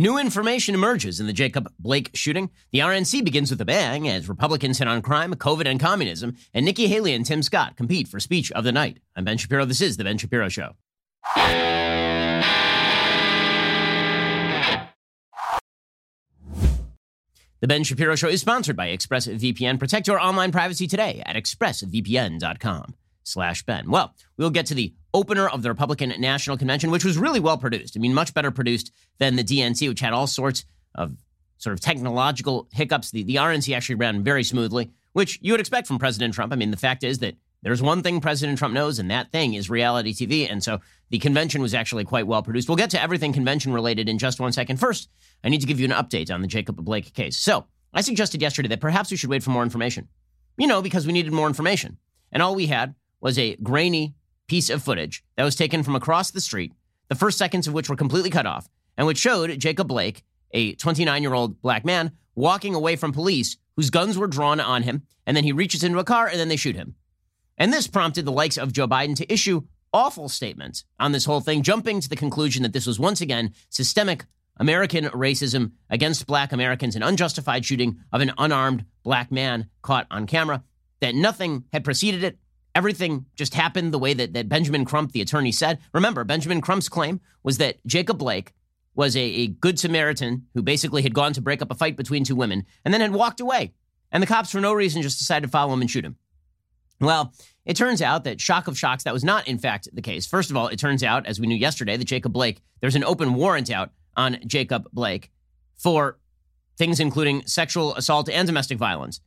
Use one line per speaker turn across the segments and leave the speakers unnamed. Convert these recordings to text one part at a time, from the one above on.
New information emerges in the Jacob Blake shooting. The RNC begins with a bang as Republicans hit on crime, COVID, and communism, and Nikki Haley and Tim Scott compete for speech of the night. I'm Ben Shapiro. This is The Ben Shapiro Show. The Ben Shapiro Show is sponsored by ExpressVPN. Protect your online privacy today at expressvpn.com slash Ben. Well, we'll get to the opener of the Republican National Convention, which was really well produced. I mean, much better produced than the DNC, which had all sorts of sort of technological hiccups. The, the RNC actually ran very smoothly, which you would expect from President Trump. I mean, the fact is that there's one thing President Trump knows, and that thing is reality TV. And so the convention was actually quite well produced. We'll get to everything convention related in just one second. First, I need to give you an update on the Jacob Blake case. So I suggested yesterday that perhaps we should wait for more information. You know, because we needed more information. And all we had was a grainy piece of footage that was taken from across the street, the first seconds of which were completely cut off, and which showed Jacob Blake, a 29 year old black man, walking away from police whose guns were drawn on him. And then he reaches into a car and then they shoot him. And this prompted the likes of Joe Biden to issue awful statements on this whole thing, jumping to the conclusion that this was once again systemic American racism against black Americans, an unjustified shooting of an unarmed black man caught on camera, that nothing had preceded it. Everything just happened the way that, that Benjamin Crump, the attorney, said. Remember, Benjamin Crump's claim was that Jacob Blake was a, a good Samaritan who basically had gone to break up a fight between two women and then had walked away. And the cops, for no reason, just decided to follow him and shoot him. Well, it turns out that shock of shocks, that was not, in fact, the case. First of all, it turns out, as we knew yesterday, that Jacob Blake, there's an open warrant out on Jacob Blake for things including sexual assault and domestic violence.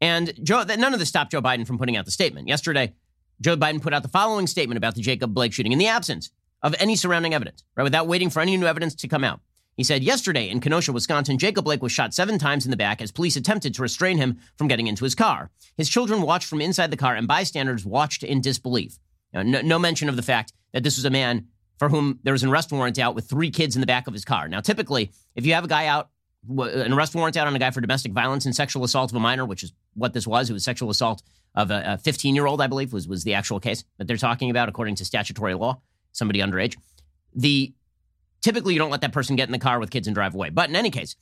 And Joe, none of this stopped Joe Biden from putting out the statement. Yesterday, Joe Biden put out the following statement about the Jacob Blake shooting in the absence of any surrounding evidence, right? Without waiting for any new evidence to come out. He said, Yesterday in Kenosha, Wisconsin, Jacob Blake was shot seven times in the back as police attempted to restrain him from getting into his car. His children watched from inside the car, and bystanders watched in disbelief. Now, no, no mention of the fact that this was a man for whom there was an arrest warrant out with three kids in the back of his car. Now, typically, if you have a guy out, an arrest warrant out on a guy for domestic violence and sexual assault of a minor, which is what this was, it was sexual assault of a 15 year old, I believe, was, was the actual case that they're talking about according to statutory law, somebody underage. The Typically, you don't let that person get in the car with kids and drive away. But in any case,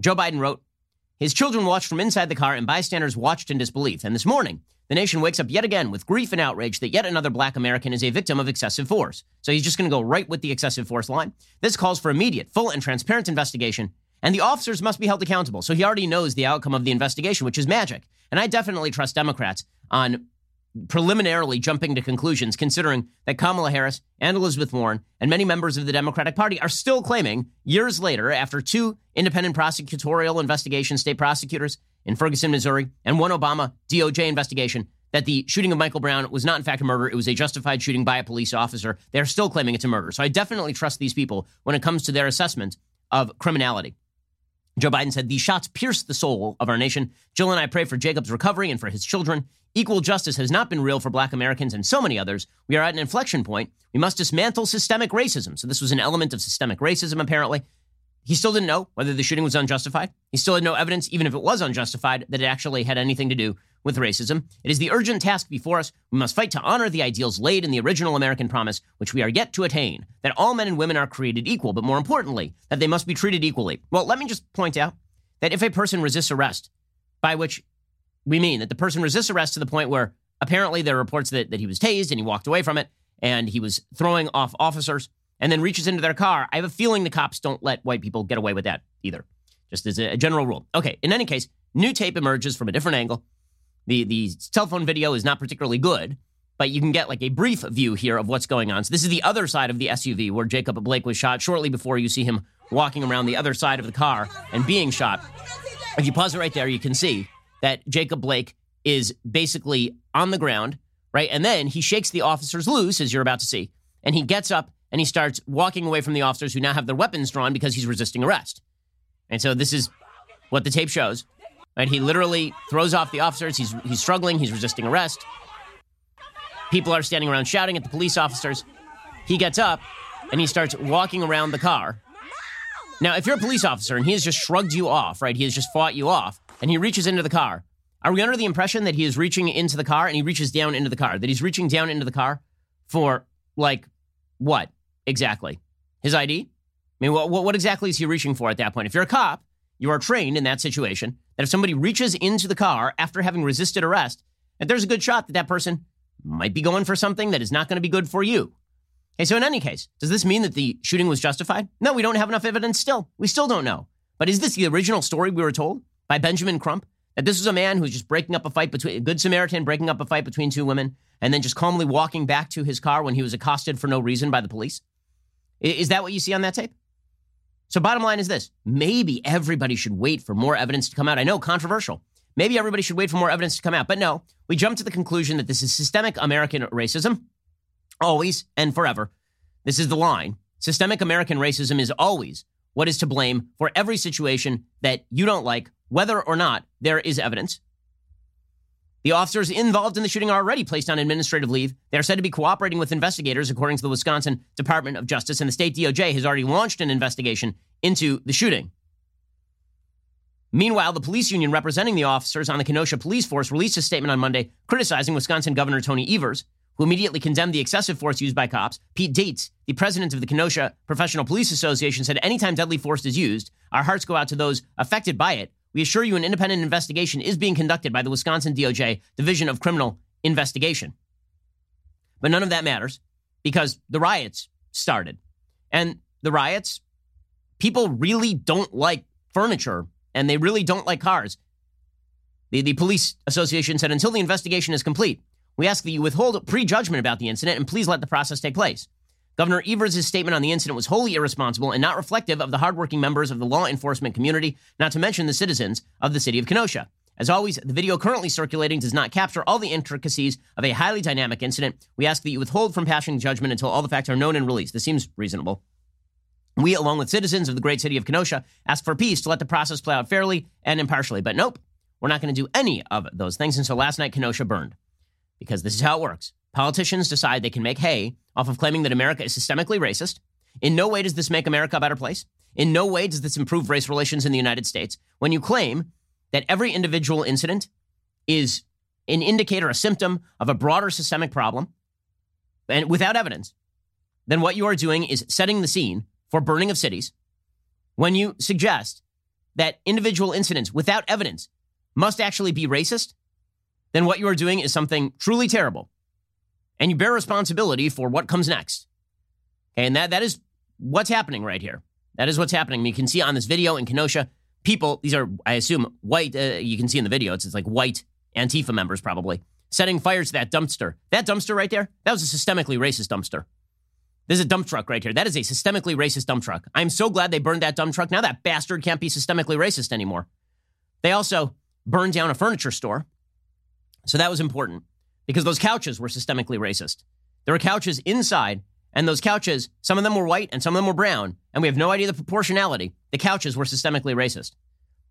Joe Biden wrote, his children watched from inside the car and bystanders watched in disbelief. And this morning, the nation wakes up yet again with grief and outrage that yet another black American is a victim of excessive force. So he's just going to go right with the excessive force line. This calls for immediate, full, and transparent investigation. And the officers must be held accountable. So he already knows the outcome of the investigation, which is magic. And I definitely trust Democrats on preliminarily jumping to conclusions, considering that Kamala Harris and Elizabeth Warren and many members of the Democratic Party are still claiming, years later, after two independent prosecutorial investigations, state prosecutors in Ferguson, Missouri, and one Obama DOJ investigation, that the shooting of Michael Brown was not, in fact, a murder. It was a justified shooting by a police officer. They're still claiming it's a murder. So I definitely trust these people when it comes to their assessment of criminality. Joe Biden said, These shots pierced the soul of our nation. Jill and I pray for Jacob's recovery and for his children. Equal justice has not been real for black Americans and so many others. We are at an inflection point. We must dismantle systemic racism. So, this was an element of systemic racism, apparently. He still didn't know whether the shooting was unjustified. He still had no evidence, even if it was unjustified, that it actually had anything to do with racism. It is the urgent task before us. We must fight to honor the ideals laid in the original American promise, which we are yet to attain that all men and women are created equal, but more importantly, that they must be treated equally. Well, let me just point out that if a person resists arrest, by which we mean that the person resists arrest to the point where apparently there are reports that, that he was tased and he walked away from it and he was throwing off officers and then reaches into their car. I have a feeling the cops don't let white people get away with that either, just as a general rule. Okay, in any case, new tape emerges from a different angle. The, the cell phone video is not particularly good, but you can get like a brief view here of what's going on. So this is the other side of the SUV where Jacob Blake was shot shortly before you see him walking around the other side of the car and being shot. If you pause it right there, you can see that Jacob Blake is basically on the ground, right? And then he shakes the officers loose, as you're about to see, and he gets up and he starts walking away from the officers who now have their weapons drawn because he's resisting arrest. And so this is what the tape shows. Right? He literally throws off the officers. He's, he's struggling. He's resisting arrest. People are standing around shouting at the police officers. He gets up and he starts walking around the car. Now, if you're a police officer and he has just shrugged you off, right? He has just fought you off, and he reaches into the car. Are we under the impression that he is reaching into the car and he reaches down into the car? That he's reaching down into the car for like what exactly? His ID? I mean, what, what exactly is he reaching for at that point? If you're a cop, you are trained in that situation that if somebody reaches into the car after having resisted arrest, that there's a good shot that that person might be going for something that is not going to be good for you. Okay, so in any case, does this mean that the shooting was justified? No, we don't have enough evidence still. We still don't know. But is this the original story we were told by Benjamin Crump? That this was a man who was just breaking up a fight between a good Samaritan, breaking up a fight between two women, and then just calmly walking back to his car when he was accosted for no reason by the police? Is that what you see on that tape? So, bottom line is this maybe everybody should wait for more evidence to come out. I know, controversial. Maybe everybody should wait for more evidence to come out. But no, we jump to the conclusion that this is systemic American racism, always and forever. This is the line. Systemic American racism is always what is to blame for every situation that you don't like, whether or not there is evidence. The officers involved in the shooting are already placed on administrative leave. They are said to be cooperating with investigators, according to the Wisconsin Department of Justice, and the state DOJ has already launched an investigation into the shooting. Meanwhile, the police union representing the officers on the Kenosha police force released a statement on Monday criticizing Wisconsin Governor Tony Evers, who immediately condemned the excessive force used by cops. Pete Deates, the president of the Kenosha Professional Police Association, said anytime deadly force is used, our hearts go out to those affected by it. We assure you an independent investigation is being conducted by the Wisconsin DOJ Division of Criminal Investigation. But none of that matters because the riots started. And the riots, people really don't like furniture and they really don't like cars. The, the police association said until the investigation is complete, we ask that you withhold prejudgment about the incident and please let the process take place. Governor Evers' statement on the incident was wholly irresponsible and not reflective of the hardworking members of the law enforcement community, not to mention the citizens of the city of Kenosha. As always, the video currently circulating does not capture all the intricacies of a highly dynamic incident. We ask that you withhold from passing judgment until all the facts are known and released. This seems reasonable. We, along with citizens of the great city of Kenosha, ask for peace to let the process play out fairly and impartially. But nope, we're not going to do any of those things. And so last night, Kenosha burned because this is how it works. Politicians decide they can make hay off of claiming that America is systemically racist. In no way does this make America a better place. In no way does this improve race relations in the United States. When you claim that every individual incident is an indicator, a symptom of a broader systemic problem, and without evidence, then what you are doing is setting the scene for burning of cities when you suggest that individual incidents without evidence must actually be racist, then what you are doing is something truly terrible. And you bear responsibility for what comes next. Okay, and that, that is what's happening right here. That is what's happening. You can see on this video in Kenosha, people, these are, I assume, white, uh, you can see in the video, it's, it's like white Antifa members probably, setting fires to that dumpster. That dumpster right there, that was a systemically racist dumpster. This is a dump truck right here. That is a systemically racist dump truck. I'm so glad they burned that dump truck. Now that bastard can't be systemically racist anymore. They also burned down a furniture store. So that was important because those couches were systemically racist. There were couches inside, and those couches, some of them were white and some of them were brown, and we have no idea the proportionality. The couches were systemically racist.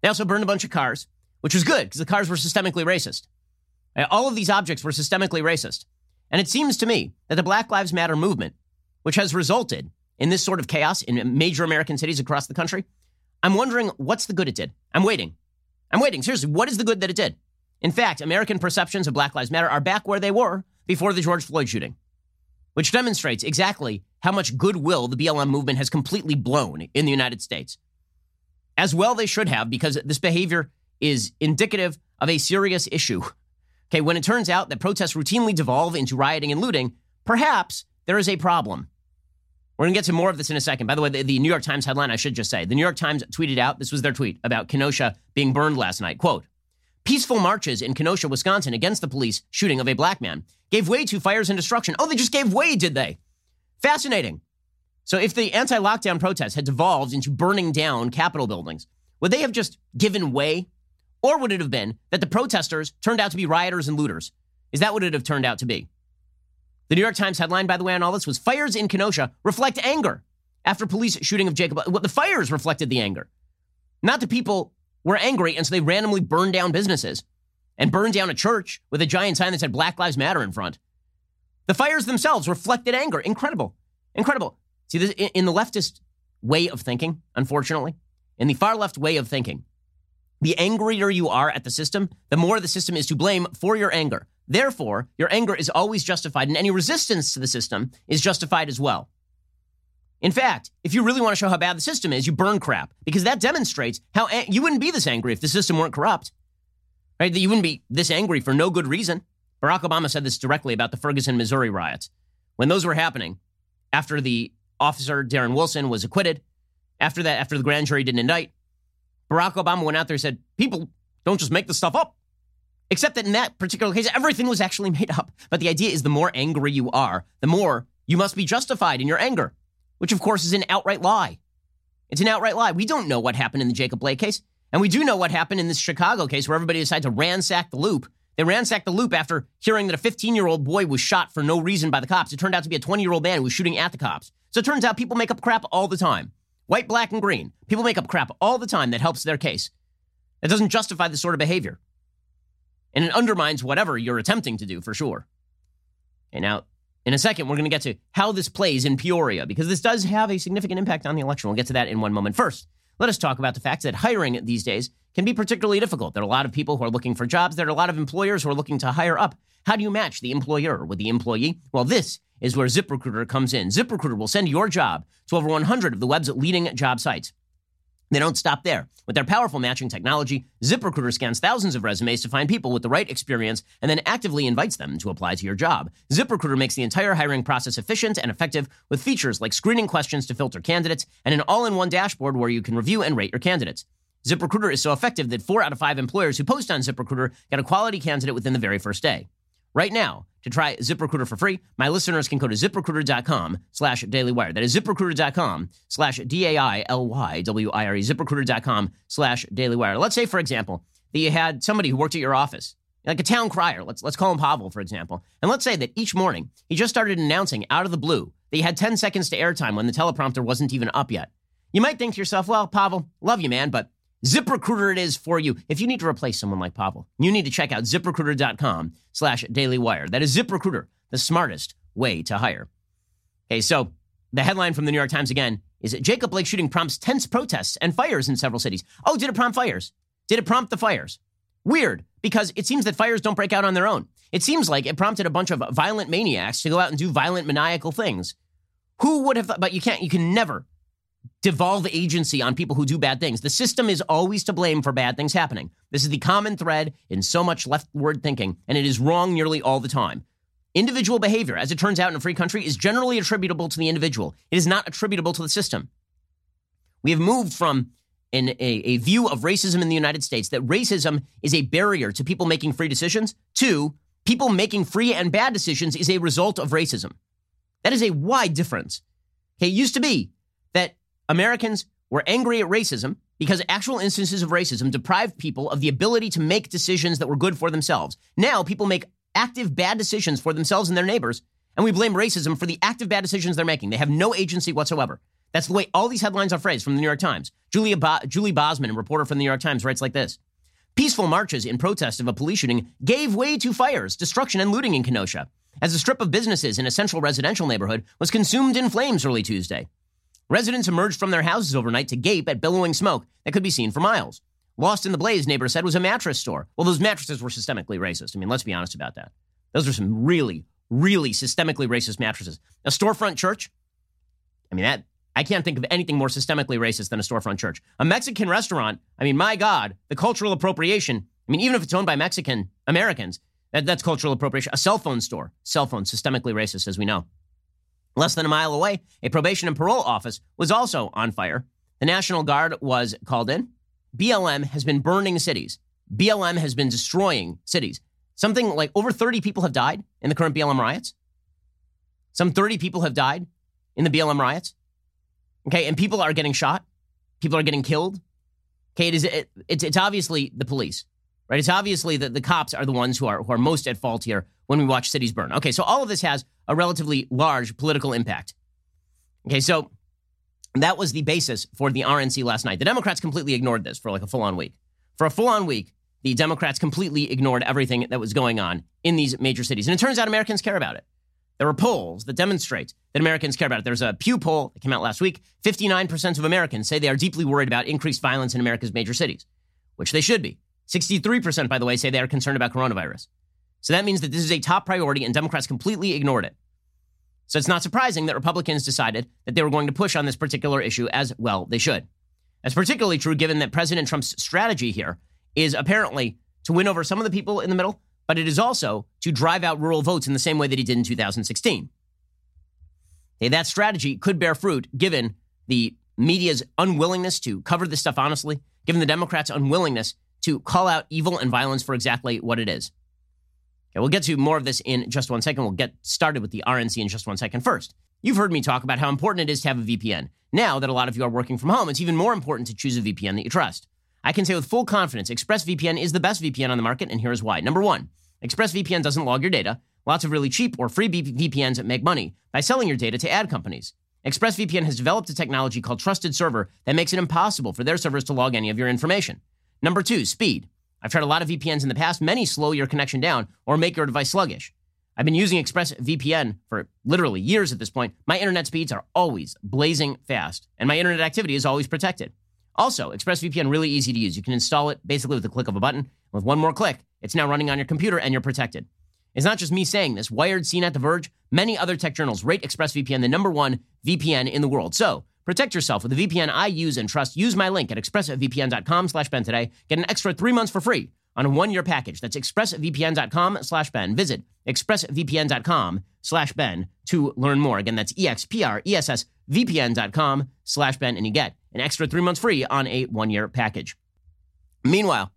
They also burned a bunch of cars, which was good because the cars were systemically racist. Uh, all of these objects were systemically racist. And it seems to me that the Black Lives Matter movement which has resulted in this sort of chaos in major American cities across the country. I'm wondering what's the good it did. I'm waiting. I'm waiting. Seriously, what is the good that it did? In fact, American perceptions of Black Lives Matter are back where they were before the George Floyd shooting, which demonstrates exactly how much goodwill the BLM movement has completely blown in the United States. As well, they should have, because this behavior is indicative of a serious issue. Okay, when it turns out that protests routinely devolve into rioting and looting, perhaps there is a problem. We're going to get to more of this in a second. By the way, the, the, New York Times headline, I should just say, the New York Times tweeted out, this was their tweet about Kenosha being burned last night. Quote, peaceful marches in Kenosha, Wisconsin against the police shooting of a black man gave way to fires and destruction. Oh, they just gave way, did they? Fascinating. So if the anti-lockdown protests had devolved into burning down Capitol buildings, would they have just given way? Or would it have been that the protesters turned out to be rioters and looters? Is that what it have turned out to be? The New York Times headline, by the way, on all this was Fires in Kenosha reflect anger after police shooting of Jacob. What the fires reflected the anger. Not the people were angry, and so they randomly burned down businesses and burned down a church with a giant sign that said Black Lives Matter in front. The fires themselves reflected anger. Incredible. Incredible. See, this, in the leftist way of thinking, unfortunately, in the far left way of thinking, the angrier you are at the system, the more the system is to blame for your anger. Therefore, your anger is always justified, and any resistance to the system is justified as well. In fact, if you really want to show how bad the system is, you burn crap because that demonstrates how you wouldn't be this angry if the system weren't corrupt. Right? That you wouldn't be this angry for no good reason. Barack Obama said this directly about the Ferguson, Missouri riots. When those were happening, after the officer Darren Wilson was acquitted, after that, after the grand jury didn't indict, Barack Obama went out there and said, People don't just make this stuff up. Except that in that particular case, everything was actually made up. But the idea is the more angry you are, the more you must be justified in your anger, which of course is an outright lie. It's an outright lie. We don't know what happened in the Jacob Blake case. And we do know what happened in this Chicago case where everybody decided to ransack the loop. They ransacked the loop after hearing that a 15 year old boy was shot for no reason by the cops. It turned out to be a 20 year old man who was shooting at the cops. So it turns out people make up crap all the time. White, black, and green. People make up crap all the time that helps their case. It doesn't justify this sort of behavior. And it undermines whatever you're attempting to do for sure. And now, in a second, we're going to get to how this plays in Peoria because this does have a significant impact on the election. We'll get to that in one moment. First, let us talk about the fact that hiring these days can be particularly difficult. There are a lot of people who are looking for jobs. There are a lot of employers who are looking to hire up. How do you match the employer with the employee? Well, this is where ZipRecruiter comes in. ZipRecruiter will send your job to over 100 of the web's leading job sites. They don't stop there. With their powerful matching technology, ZipRecruiter scans thousands of resumes to find people with the right experience and then actively invites them to apply to your job. ZipRecruiter makes the entire hiring process efficient and effective with features like screening questions to filter candidates and an all in one dashboard where you can review and rate your candidates. ZipRecruiter is so effective that four out of five employers who post on ZipRecruiter get a quality candidate within the very first day. Right now, to try ZipRecruiter for free, my listeners can go to ziprecruiter.com slash dailywire. That is ziprecruiter.com slash D-A-I-L-Y-W-I-R-E, ziprecruiter.com slash dailywire. Let's say, for example, that you had somebody who worked at your office, like a town crier. Let's, let's call him Pavel, for example. And let's say that each morning he just started announcing out of the blue that he had 10 seconds to airtime when the teleprompter wasn't even up yet. You might think to yourself, well, Pavel, love you, man, but ZipRecruiter it is for you. If you need to replace someone like Pavel, you need to check out ziprecruiter.com slash dailywire. That is ZipRecruiter, the smartest way to hire. Okay, so the headline from the New York Times again is that Jacob Blake shooting prompts tense protests and fires in several cities. Oh, did it prompt fires? Did it prompt the fires? Weird, because it seems that fires don't break out on their own. It seems like it prompted a bunch of violent maniacs to go out and do violent maniacal things. Who would have thought? But you can't, you can never devolve agency on people who do bad things. The system is always to blame for bad things happening. This is the common thread in so much leftward thinking, and it is wrong nearly all the time. Individual behavior, as it turns out in a free country, is generally attributable to the individual. It is not attributable to the system. We have moved from an, a, a view of racism in the United States that racism is a barrier to people making free decisions to people making free and bad decisions is a result of racism. That is a wide difference. Okay, it used to be Americans were angry at racism because actual instances of racism deprived people of the ability to make decisions that were good for themselves. Now people make active bad decisions for themselves and their neighbors, and we blame racism for the active bad decisions they're making. They have no agency whatsoever. That's the way all these headlines are phrased from the New York Times. Julia Julie Bosman, a reporter from the New York Times, writes like this. Peaceful marches in protest of a police shooting gave way to fires, destruction, and looting in Kenosha, as a strip of businesses in a central residential neighborhood was consumed in flames early Tuesday. Residents emerged from their houses overnight to gape at billowing smoke that could be seen for miles. Lost in the blaze, neighbors said, was a mattress store. Well, those mattresses were systemically racist. I mean, let's be honest about that. Those are some really, really systemically racist mattresses. A storefront church, I mean, that I can't think of anything more systemically racist than a storefront church. A Mexican restaurant, I mean, my God, the cultural appropriation. I mean, even if it's owned by Mexican Americans, that, that's cultural appropriation. A cell phone store, cell phone, systemically racist, as we know. Less than a mile away, a probation and parole office was also on fire. The National Guard was called in. BLM has been burning cities. BLM has been destroying cities. Something like over 30 people have died in the current BLM riots. Some 30 people have died in the BLM riots. Okay, and people are getting shot. People are getting killed. Okay, it is it, it's it's obviously the police, right? It's obviously that the cops are the ones who are who are most at fault here when we watch cities burn. Okay, so all of this has a relatively large political impact. Okay, so that was the basis for the RNC last night. The Democrats completely ignored this for like a full on week. For a full on week, the Democrats completely ignored everything that was going on in these major cities. And it turns out Americans care about it. There are polls that demonstrate that Americans care about it. There's a Pew poll that came out last week. 59% of Americans say they are deeply worried about increased violence in America's major cities, which they should be. 63%, by the way, say they are concerned about coronavirus. So that means that this is a top priority and Democrats completely ignored it. So it's not surprising that Republicans decided that they were going to push on this particular issue as well they should. That's particularly true given that President Trump's strategy here is apparently to win over some of the people in the middle, but it is also to drive out rural votes in the same way that he did in 2016. Okay, that strategy could bear fruit given the media's unwillingness to cover this stuff honestly, given the Democrats' unwillingness to call out evil and violence for exactly what it is. Okay, we'll get to more of this in just one second. We'll get started with the RNC in just one second first. You've heard me talk about how important it is to have a VPN. Now that a lot of you are working from home, it's even more important to choose a VPN that you trust. I can say with full confidence ExpressVPN is the best VPN on the market, and here's why. Number one, ExpressVPN doesn't log your data. Lots of really cheap or free VPNs that make money by selling your data to ad companies. ExpressVPN has developed a technology called Trusted Server that makes it impossible for their servers to log any of your information. Number two, speed. I've tried a lot of VPNs in the past. Many slow your connection down or make your device sluggish. I've been using ExpressVPN for literally years at this point. My internet speeds are always blazing fast, and my internet activity is always protected. Also, ExpressVPN really easy to use. You can install it basically with the click of a button. With one more click, it's now running on your computer and you're protected. It's not just me saying this. Wired, CNET, The Verge, many other tech journals rate ExpressVPN the number one VPN in the world. So protect yourself with the VPN I use and trust. Use my link at expressvpn.com slash Ben today. Get an extra three months for free on a one-year package. That's expressvpn.com slash Ben. Visit expressvpn.com slash Ben to learn more. Again, that's E-X-P-R-E-S-S-V-P-N.com slash Ben, and you get an extra three months free on a one-year package. Meanwhile,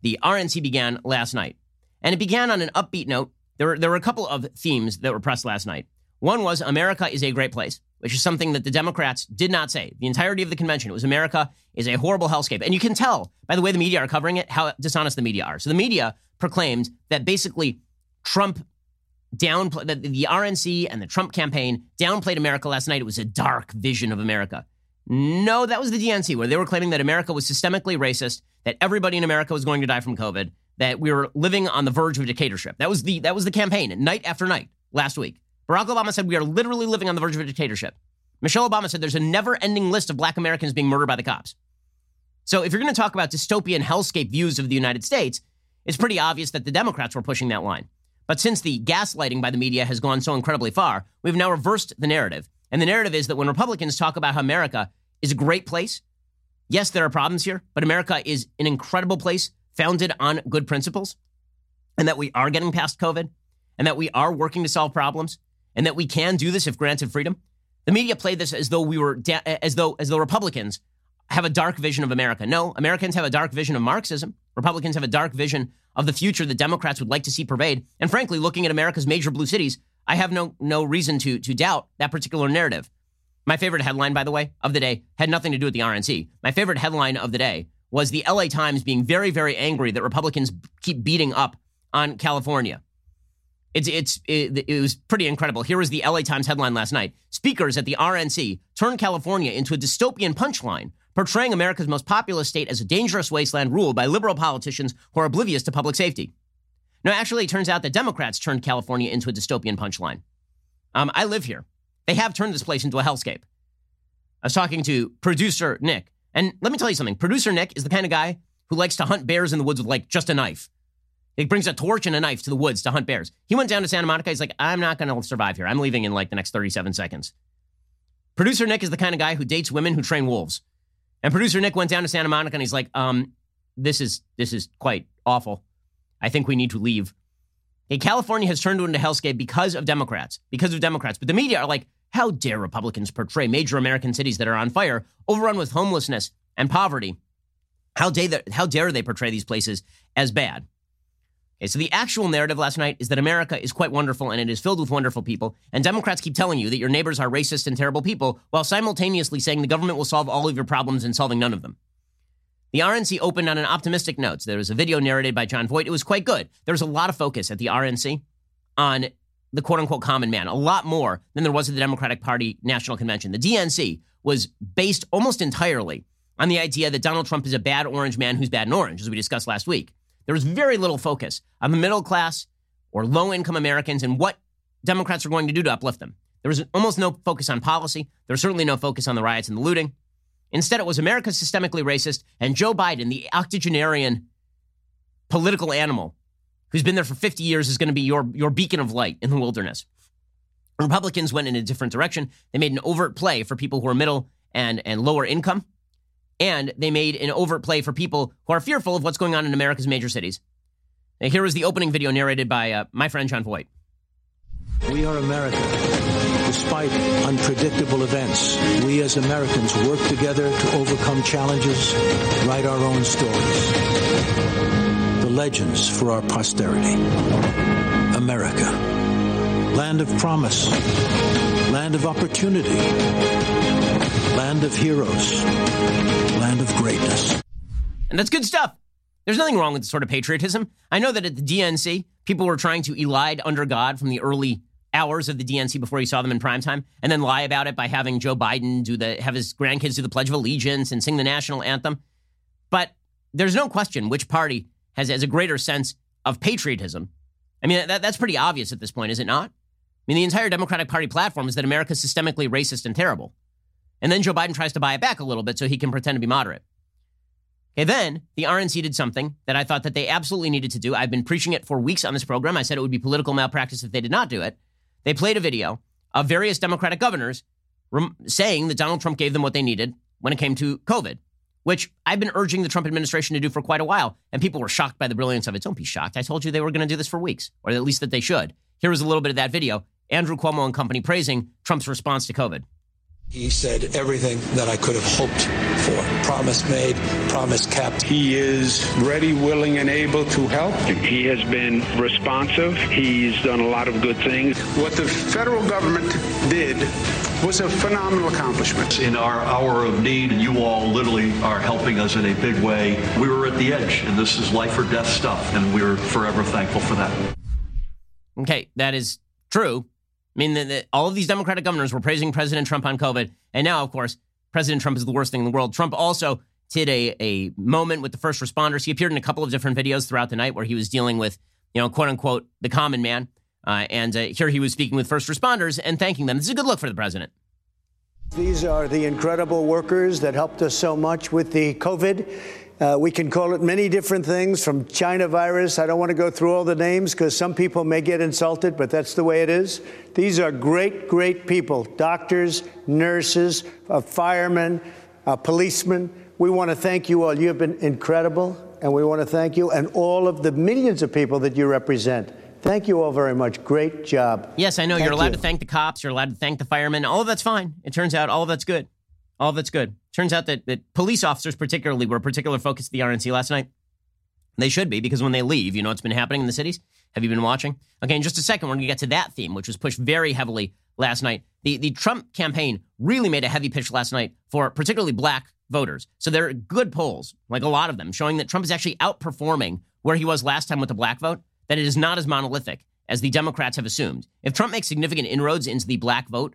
the RNC began last night, and it began on an upbeat note. There were, there were a couple of themes that were pressed last night. One was America is a great place, which is something that the Democrats did not say. The entirety of the convention it was America is a horrible hellscape. And you can tell by the way the media are covering it how dishonest the media are. So the media proclaimed that basically Trump downplayed the, the RNC and the Trump campaign downplayed America last night. It was a dark vision of America. No, that was the DNC, where they were claiming that America was systemically racist, that everybody in America was going to die from COVID, that we were living on the verge of a dictatorship. That was the that was the campaign night after night last week. Barack Obama said we are literally living on the verge of a dictatorship. Michelle Obama said there's a never-ending list of black Americans being murdered by the cops. So if you're going to talk about dystopian hellscape views of the United States, it's pretty obvious that the Democrats were pushing that line. But since the gaslighting by the media has gone so incredibly far, we've now reversed the narrative. And the narrative is that when Republicans talk about how America is a great place, yes, there are problems here, but America is an incredible place founded on good principles, and that we are getting past COVID, and that we are working to solve problems, and that we can do this if granted freedom. The media played this as though we were da- as though as though Republicans have a dark vision of America. No, Americans have a dark vision of Marxism. Republicans have a dark vision of the future that Democrats would like to see pervade. And frankly, looking at America's major blue cities, I have no no reason to to doubt that particular narrative. My favorite headline, by the way, of the day had nothing to do with the RNC. My favorite headline of the day was the LA Times being very, very angry that Republicans keep beating up on California. It's, it's, it, it, was pretty incredible. Here was the LA Times headline last night. Speakers at the RNC turned California into a dystopian punchline, portraying America's most populous state as a dangerous wasteland ruled by liberal politicians who are oblivious to public safety. No, actually, it turns out that Democrats turned California into a dystopian punchline. Um, I live here. They have turned this place into a hellscape. I was talking to producer Nick, and let me tell you something. Producer Nick is the kind of guy who likes to hunt bears in the woods with like just a knife. He brings a torch and a knife to the woods to hunt bears. He went down to Santa Monica. He's like, I'm not going to survive here. I'm leaving in like the next 37 seconds. Producer Nick is the kind of guy who dates women who train wolves. And producer Nick went down to Santa Monica and he's like, um, this is this is quite awful. I think we need to leave. Okay, California has turned into hellscape because of Democrats, because of Democrats. But the media are like, how dare Republicans portray major American cities that are on fire, overrun with homelessness and poverty? How dare, how dare they portray these places as bad? Okay, so the actual narrative last night is that America is quite wonderful and it is filled with wonderful people. And Democrats keep telling you that your neighbors are racist and terrible people while simultaneously saying the government will solve all of your problems and solving none of them. The RNC opened on an optimistic note. There was a video narrated by Jon Voight. It was quite good. There was a lot of focus at the RNC on the quote unquote common man, a lot more than there was at the Democratic Party National Convention. The DNC was based almost entirely on the idea that Donald Trump is a bad orange man who's bad in orange, as we discussed last week. There was very little focus on the middle class or low income Americans and what Democrats are going to do to uplift them. There was almost no focus on policy. There was certainly no focus on the riots and the looting. Instead, it was America's systemically racist and Joe Biden, the octogenarian political animal who's been there for 50 years, is going to be your, your beacon of light in the wilderness. Republicans went in a different direction. They made an overt play for people who are middle and, and lower income. And they made an overt play for people who are fearful of what's going on in America's major cities. And here was the opening video narrated by uh, my friend Jon Voight.
We are America. Despite unpredictable events, we as Americans work together to overcome challenges, write our own stories. The legends for our posterity. America. Land of promise. Land of opportunity. Land of heroes. Land of greatness.
And that's good stuff. There's nothing wrong with the sort of patriotism. I know that at the DNC, people were trying to elide under God from the early hours of the DNC before you saw them in primetime, and then lie about it by having Joe Biden do the have his grandkids do the Pledge of Allegiance and sing the national anthem. But there's no question which party has, has a greater sense of patriotism. I mean, that, that's pretty obvious at this point, is it not? I mean, the entire Democratic Party platform is that America's systemically racist and terrible. And then Joe Biden tries to buy it back a little bit so he can pretend to be moderate. Okay, then the RNC did something that I thought that they absolutely needed to do. I've been preaching it for weeks on this program. I said it would be political malpractice if they did not do it. They played a video of various Democratic governors rem- saying that Donald Trump gave them what they needed when it came to COVID, which I've been urging the Trump administration to do for quite a while. And people were shocked by the brilliance of it. Don't be shocked. I told you they were going to do this for weeks, or at least that they should. Here was a little bit of that video. Andrew Cuomo and company praising Trump's response to COVID.
He said everything that I could have hoped for. Promise made, promise kept.
He is ready, willing, and able to help.
He has been responsive. He's done a lot of good things.
What the federal government did was a phenomenal accomplishment.
In our hour of need, and you all literally are helping us in a big way, we were at the edge, and this is life or death stuff, and we're forever thankful for that.
Okay, that is true. I mean, the, the, all of these Democratic governors were praising President Trump on COVID. And now, of course, President Trump is the worst thing in the world. Trump also did a, a moment with the first responders. He appeared in a couple of different videos throughout the night where he was dealing with, you know, quote unquote, the common man. Uh, and uh, here he was speaking with first responders and thanking them. This is a good look for the president.
These are the incredible workers that helped us so much with the COVID. Uh, we can call it many different things from China virus. I don't want to go through all the names because some people may get insulted, but that's the way it is. These are great, great people doctors, nurses, uh, firemen, uh, policemen. We want to thank you all. You have been incredible, and we want to thank you and all of the millions of people that you represent. Thank you all very much. Great job.
Yes, I know
Thank
you're allowed
you.
to thank the cops, you're allowed to thank the firemen. All of that's fine. It turns out all of that's good. All of that's good. Turns out that, that police officers, particularly, were a particular focus of the RNC last night. They should be because when they leave, you know what's been happening in the cities? Have you been watching? Okay, in just a second, we're going to get to that theme, which was pushed very heavily last night. The, the Trump campaign really made a heavy pitch last night for particularly black voters. So there are good polls, like a lot of them, showing that Trump is actually outperforming where he was last time with the black vote, that it is not as monolithic as the Democrats have assumed. If Trump makes significant inroads into the black vote,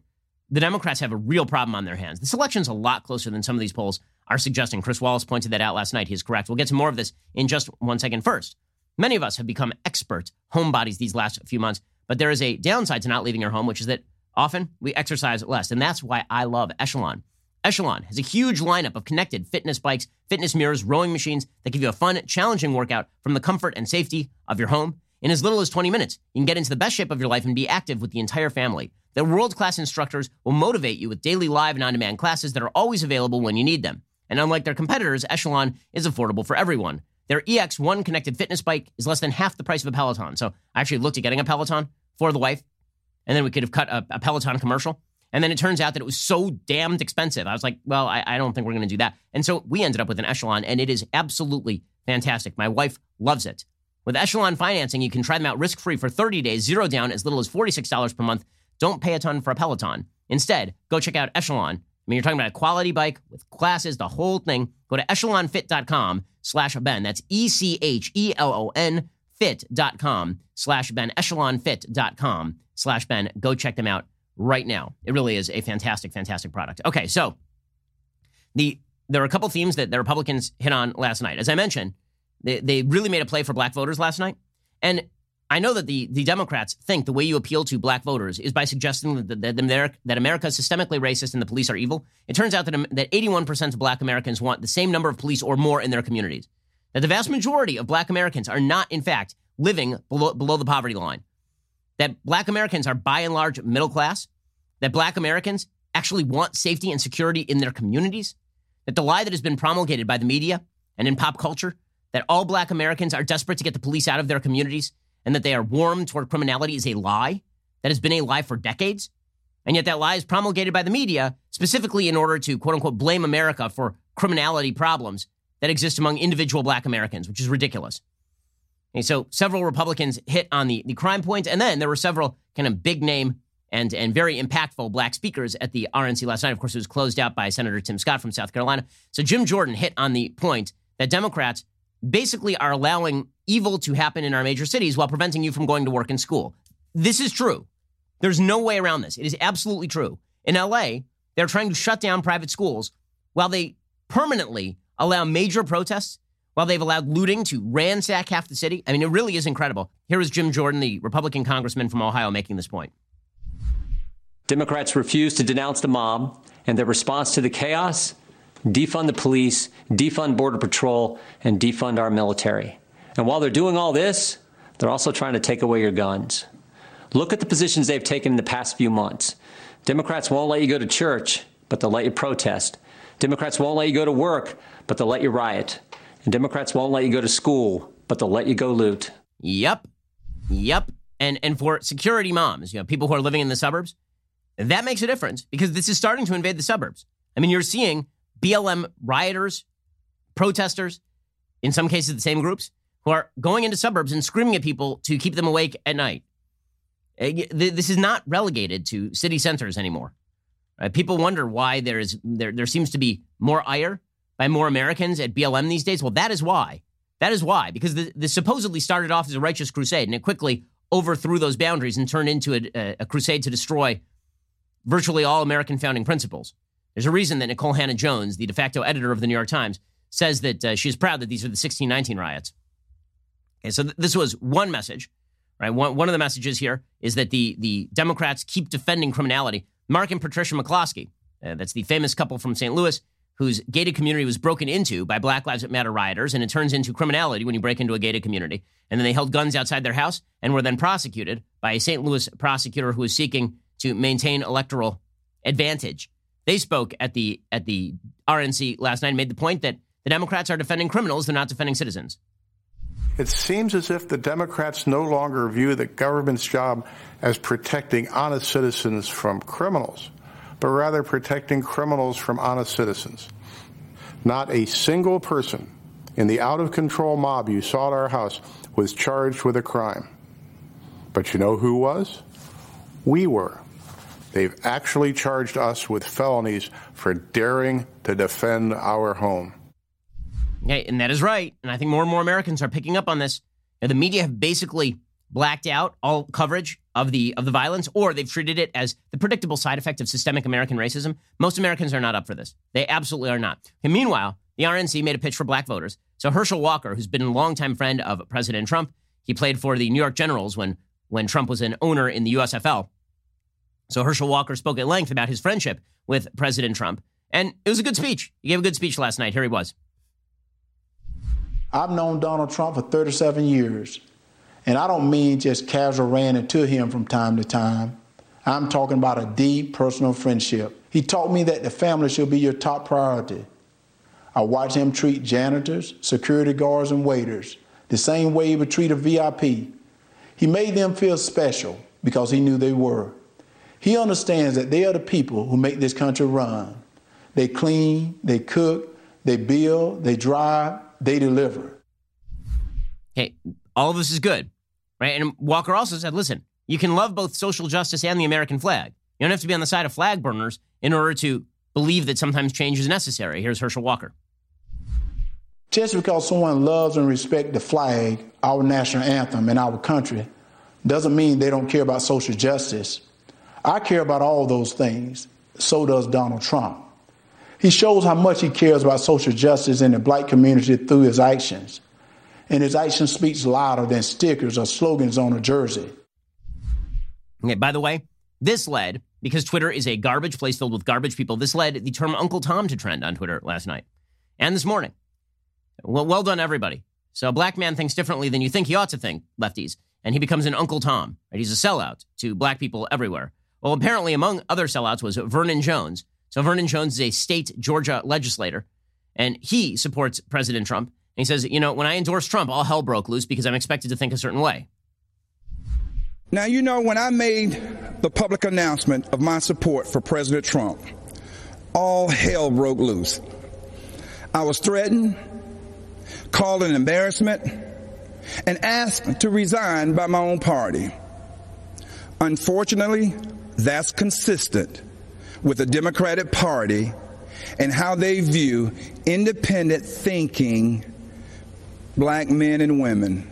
the Democrats have a real problem on their hands. This election's a lot closer than some of these polls are suggesting. Chris Wallace pointed that out last night. He's correct. We'll get to more of this in just one second. First, many of us have become expert homebodies these last few months, but there is a downside to not leaving your home, which is that often we exercise less. And that's why I love Echelon. Echelon has a huge lineup of connected fitness bikes, fitness mirrors, rowing machines that give you a fun, challenging workout from the comfort and safety of your home. In as little as 20 minutes, you can get into the best shape of your life and be active with the entire family. Their world class instructors will motivate you with daily live and on demand classes that are always available when you need them. And unlike their competitors, Echelon is affordable for everyone. Their EX1 connected fitness bike is less than half the price of a Peloton. So I actually looked at getting a Peloton for the wife, and then we could have cut a, a Peloton commercial. And then it turns out that it was so damned expensive. I was like, well, I, I don't think we're going to do that. And so we ended up with an Echelon, and it is absolutely fantastic. My wife loves it. With Echelon financing, you can try them out risk free for 30 days, zero down, as little as $46 per month. Don't pay a ton for a Peloton. Instead, go check out Echelon. I mean, you're talking about a quality bike with classes, the whole thing. Go to echelonfit.com slash Ben. That's E C H E L O N fit.com slash Ben. Echelonfit.com slash Ben. Go check them out right now. It really is a fantastic, fantastic product. Okay, so the there are a couple themes that the Republicans hit on last night. As I mentioned, they, they really made a play for black voters last night. And I know that the, the Democrats think the way you appeal to black voters is by suggesting that, that, that, America is systemically racist and the police are evil. It turns out that, um, that 81% of black Americans want the same number of police or more in their communities. That the vast majority of black Americans are not, in fact, living below, below the poverty line. that black Americans are by and large middle class, that black Americans actually want safety and security in their communities, that the lie that has been promulgated by the media and in pop culture that all black Americans are desperate to get the police out of their communities and that they are warm toward criminality is a lie that has been a lie for decades. And yet that lie is promulgated by the media specifically in order to quote unquote blame America for criminality problems that exist among individual black Americans, which is ridiculous. And so several Republicans hit on the, the crime point, and then there were several kind of big name and, and very impactful black speakers at the RNC last night. Of course, it was closed out by Senator Tim Scott from South Carolina. So Jim Jordan hit on the point that Democrats basically are allowing evil to happen in our major cities while preventing you from going to work and school. This is true. There's no way around this. It is absolutely true. In LA, they're trying to shut down private schools while they permanently allow major protests, while they've allowed looting to ransack half the city. I mean, it really is incredible. Here is Jim Jordan, the Republican congressman from Ohio, making this point.
Democrats refuse to denounce the mob, and their response to the chaos defund the police, defund Border Patrol, and defund our military. And while they're doing all this, they're also trying to take away your guns. Look at the positions they've taken in the past few months. Democrats won't let you go to church, but they'll let you protest. Democrats won't let you go to work, but they'll let you riot. And Democrats won't let you go to school, but they'll let you go loot.
Yep. Yep. And and for security moms, you know, people who are living in the suburbs, that makes a difference because this is starting to invade the suburbs. I mean, you're seeing BLM rioters, protesters, in some cases the same groups, who are going into suburbs and screaming at people to keep them awake at night. Eh, this is not relegated to city centers anymore. Right? People wonder why there is there there seems to be more ire by more Americans at BLM these days. Well, that is why. That is why because this supposedly started off as a righteous crusade and it quickly overthrew those boundaries and turned into a, a crusade to destroy virtually all American founding principles. There's a reason that Nikole Hannah-Jones, the de facto editor of the New York Times, says that uh, she's proud that these are the 1619 riots. Okay, so th- this was one message, right? One, one of the messages here is that the, the Democrats keep defending criminality. Mark and Patricia McCloskey, uh, that's the famous couple from St. Louis, whose gated community was broken into by Black Lives Matter rioters, and it turns into criminality when you break into a gated community. And then they held guns outside their house and were then prosecuted by a St. Louis prosecutor who was seeking to maintain electoral advantage. They spoke at the at the RNC last night and made the point that the Democrats are defending criminals, they're not defending citizens.
It seems as if the Democrats no longer view the government's job as protecting honest citizens from criminals, but rather protecting criminals from honest citizens. Not a single person in the out of control mob you saw at our house was charged with a crime. But you know who was? We were. They've actually charged us with felonies for daring to defend our home.
Yeah, and that is right. And I think more and more Americans are picking up on this. the media have basically blacked out all coverage of the of the violence, or they've treated it as the predictable side effect of systemic American racism. Most Americans are not up for this. They absolutely are not. And meanwhile, the RNC made a pitch for black voters. So Herschel Walker, who's been a longtime friend of President Trump, he played for the New York Generals when when Trump was an owner in the USFL. So Herschel Walker spoke at length about his friendship with President Trump. And it was a good speech. He gave a good speech last night. Here he was.
I've known Donald Trump for 37 years. And I don't mean just casual ran into him from time to time. I'm talking about a deep personal friendship. He taught me that the family should be your top priority. I watched him treat janitors, security guards, and waiters the same way he would treat a VIP. He made them feel special because he knew they were. He understands that they are the people who make this country run. They clean, they cook, they build, they drive, they deliver.
Okay, all of this is good, right? And Walker also said, listen, you can love both social justice and the American flag. You don't have to be on the side of flag burners in order to believe that sometimes change is necessary. Here's Herschel Walker.
Just because someone loves and respects the flag, our national anthem, and our country, doesn't mean they don't care about social justice I care about all those things. So does Donald Trump. He shows how much he cares about social justice in the black community through his actions. And his action speaks louder than stickers or slogans on a jersey.
Okay, by the way, this led, because Twitter is a garbage place filled with garbage people, this led the term Uncle Tom to trend on Twitter last night and this morning. Well, well done, everybody. So a black man thinks differently than you think he ought to think, lefties. and he becomes an Uncle Tom. Right? He's a sellout to black people everywhere. Well, apparently, among other sellouts was Vernon Jones. So Vernon Jones is a state Georgia legislator, and he supports President Trump. And he says, you know, when I endorsed Trump, all hell broke loose because I'm expected to think a certain way.
Now, you know, when I made the public announcement of my support for President Trump, all hell broke loose. I was threatened, called an embarrassment, and asked to resign by my own party. Unfortunately, that's consistent with the Democratic Party and how they view independent thinking black men and women.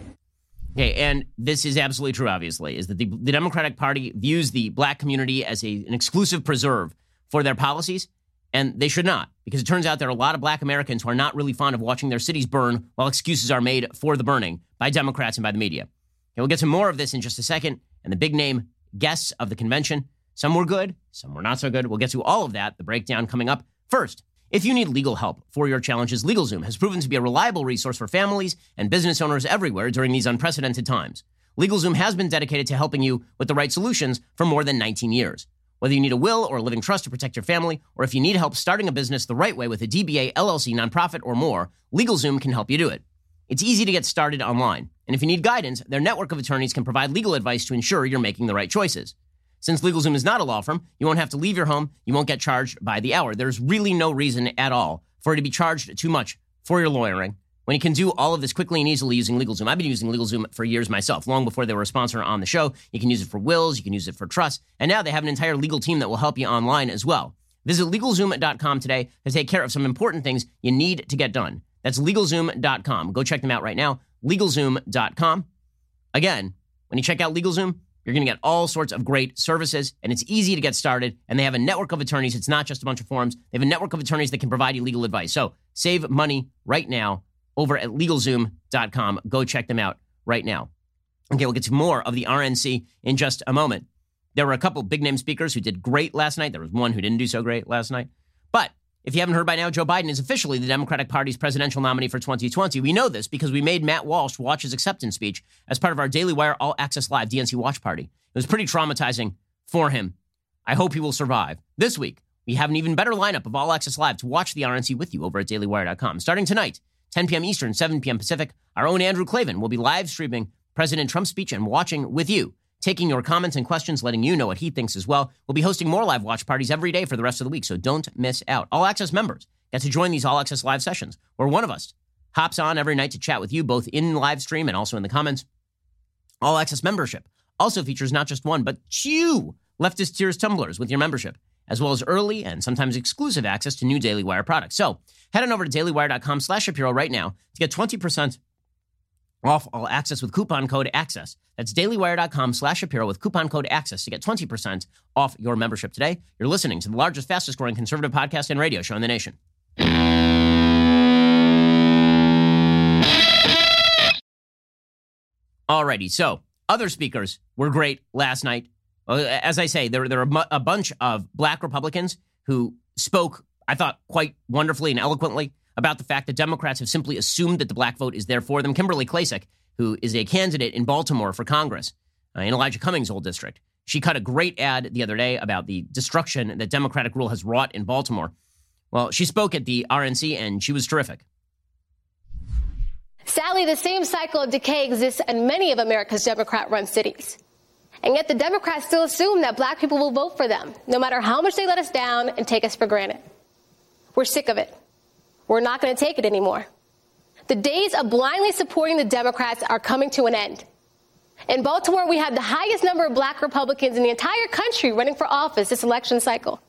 Okay, and this is absolutely true, obviously, is that the, the Democratic Party views the black community as a, an exclusive preserve for their policies, and they should not, because it turns out there are a lot of black Americans who are not really fond of watching their cities burn while excuses are made for the burning by Democrats and by the media. Okay, we'll get to more of this in just a second, and the big name guests of the convention. Some were good, some were not so good. We'll get to all of that, the breakdown coming up. First, if you need legal help for your challenges, LegalZoom has proven to be a reliable resource for families and business owners everywhere during these unprecedented times. LegalZoom has been dedicated to helping you with the right solutions for more than 19 years. Whether you need a will or a living trust to protect your family, or if you need help starting a business the right way with a DBA, LLC, nonprofit, or more, LegalZoom can help you do it. It's easy to get started online, and if you need guidance, their network of attorneys can provide legal advice to ensure you're making the right choices. Since LegalZoom is not a law firm, you won't have to leave your home, you won't get charged by the hour. There's really no reason at all for it to be charged too much for your lawyering when you can do all of this quickly and easily using LegalZoom. I've been using LegalZoom for years myself, long before they were a sponsor on the show. You can use it for wills, you can use it for trusts, and now they have an entire legal team that will help you online as well. Visit LegalZoom.com today to take care of some important things you need to get done. That's LegalZoom.com. Go check them out right now. LegalZoom.com. Again, when you check out LegalZoom, you're going to get all sorts of great services, and it's easy to get started. And they have a network of attorneys. It's not just a bunch of forms. They have a network of attorneys that can provide you legal advice. So save money right now over at LegalZoom.com. Go check them out right now. Okay, we'll get to more of the RNC in just a moment. There were a couple big name speakers who did great last night. There was one who didn't do so great last night. If you haven't heard by now, Joe Biden is officially the Democratic Party's presidential nominee for 2020. We know this because we made Matt Walsh watch his acceptance speech as part of our Daily Wire All Access Live DNC watch party. It was pretty traumatizing for him. I hope he will survive. This week, we have an even better lineup of All Access Live to watch the RNC with you over at dailywire.com. Starting tonight, 10 p.m. Eastern, 7 p.m. Pacific, our own Andrew Klavan will be live streaming President Trump's speech and watching with you taking your comments and questions, letting you know what he thinks as well. We'll be hosting more live watch parties every day for the rest of the week, so don't miss out. All Access members get to join these All Access live sessions where one of us hops on every night to chat with you, both in live stream and also in the comments. All Access membership also features not just one, but two leftist tears tumblers with your membership, as well as early and sometimes exclusive access to new Daily Wire products. So head on over to dailywire.com slash Shapiro right now to get 20% off all access with coupon code ACCESS. That's dailywire.com slash Shapiro with coupon code ACCESS to get 20% off your membership today. You're listening to the largest, fastest growing conservative podcast and radio show in the nation. Alrighty, so other speakers were great last night. Uh, as I say, there, there were a bunch of black Republicans who spoke, I thought, quite wonderfully and eloquently about the fact that Democrats have simply assumed that the black vote is there for them. Kimberly Klacik, who is a candidate in Baltimore for Congress uh, in Elijah Cummings' old district, she cut a great ad the other day about the destruction that Democratic rule has wrought in Baltimore. Well, she spoke at the RNC and she was terrific.
Sadly, the same cycle of decay exists in many of America's Democrat run cities. And yet the Democrats still assume that black people will vote for them, no matter how much they let us down and take us for granted. We're sick of it. We're not going to take it anymore. The days of blindly supporting the Democrats are coming to an end. In Baltimore, we have the highest number of black Republicans in the entire country running for office this election cycle.